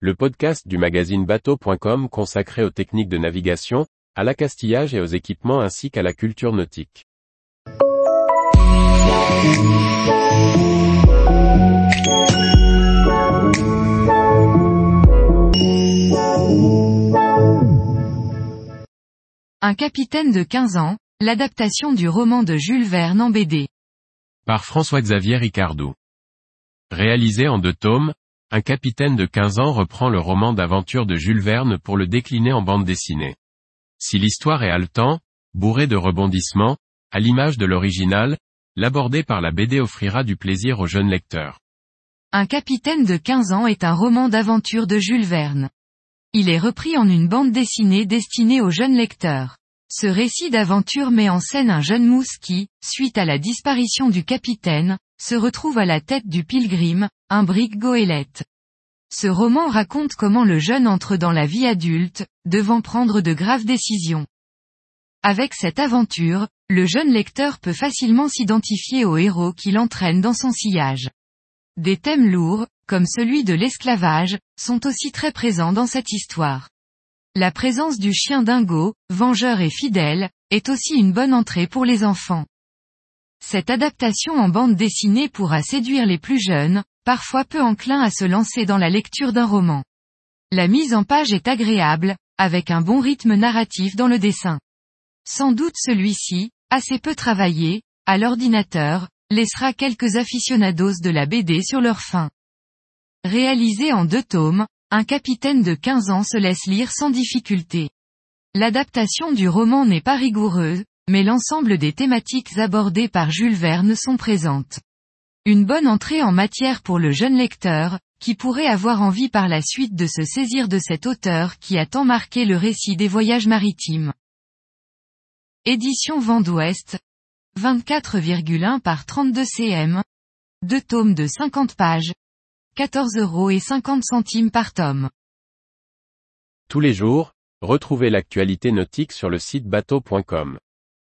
le podcast du magazine bateau.com consacré aux techniques de navigation, à l'accastillage et aux équipements ainsi qu'à la culture nautique. Un capitaine de 15 ans, l'adaptation du roman de Jules Verne en BD. Par François-Xavier Ricardou. Réalisé en deux tomes, un capitaine de 15 ans reprend le roman d'aventure de Jules Verne pour le décliner en bande dessinée. Si l'histoire est haletant, bourrée de rebondissements, à l'image de l'original, l'aborder par la BD offrira du plaisir aux jeunes lecteurs. Un capitaine de 15 ans est un roman d'aventure de Jules Verne. Il est repris en une bande dessinée destinée aux jeunes lecteurs. Ce récit d'aventure met en scène un jeune mousse qui, suite à la disparition du capitaine, se retrouve à la tête du Pilgrim, un brick goélette. Ce roman raconte comment le jeune entre dans la vie adulte, devant prendre de graves décisions. Avec cette aventure, le jeune lecteur peut facilement s'identifier au héros qui l'entraîne dans son sillage. Des thèmes lourds, comme celui de l'esclavage, sont aussi très présents dans cette histoire. La présence du chien dingo, vengeur et fidèle, est aussi une bonne entrée pour les enfants. Cette adaptation en bande dessinée pourra séduire les plus jeunes, parfois peu enclins à se lancer dans la lecture d'un roman. La mise en page est agréable, avec un bon rythme narratif dans le dessin. Sans doute celui-ci, assez peu travaillé, à l'ordinateur, laissera quelques aficionados de la BD sur leur faim. Réalisé en deux tomes, un capitaine de 15 ans se laisse lire sans difficulté. L'adaptation du roman n'est pas rigoureuse, mais l'ensemble des thématiques abordées par Jules Verne sont présentes. Une bonne entrée en matière pour le jeune lecteur, qui pourrait avoir envie par la suite de se saisir de cet auteur qui a tant marqué le récit des voyages maritimes. Édition Vent d'Ouest. 24,1 par 32 cm. Deux tomes de 50 pages. 14 euros et 50 centimes par tome. Tous les jours, retrouvez l'actualité nautique sur le site bateau.com.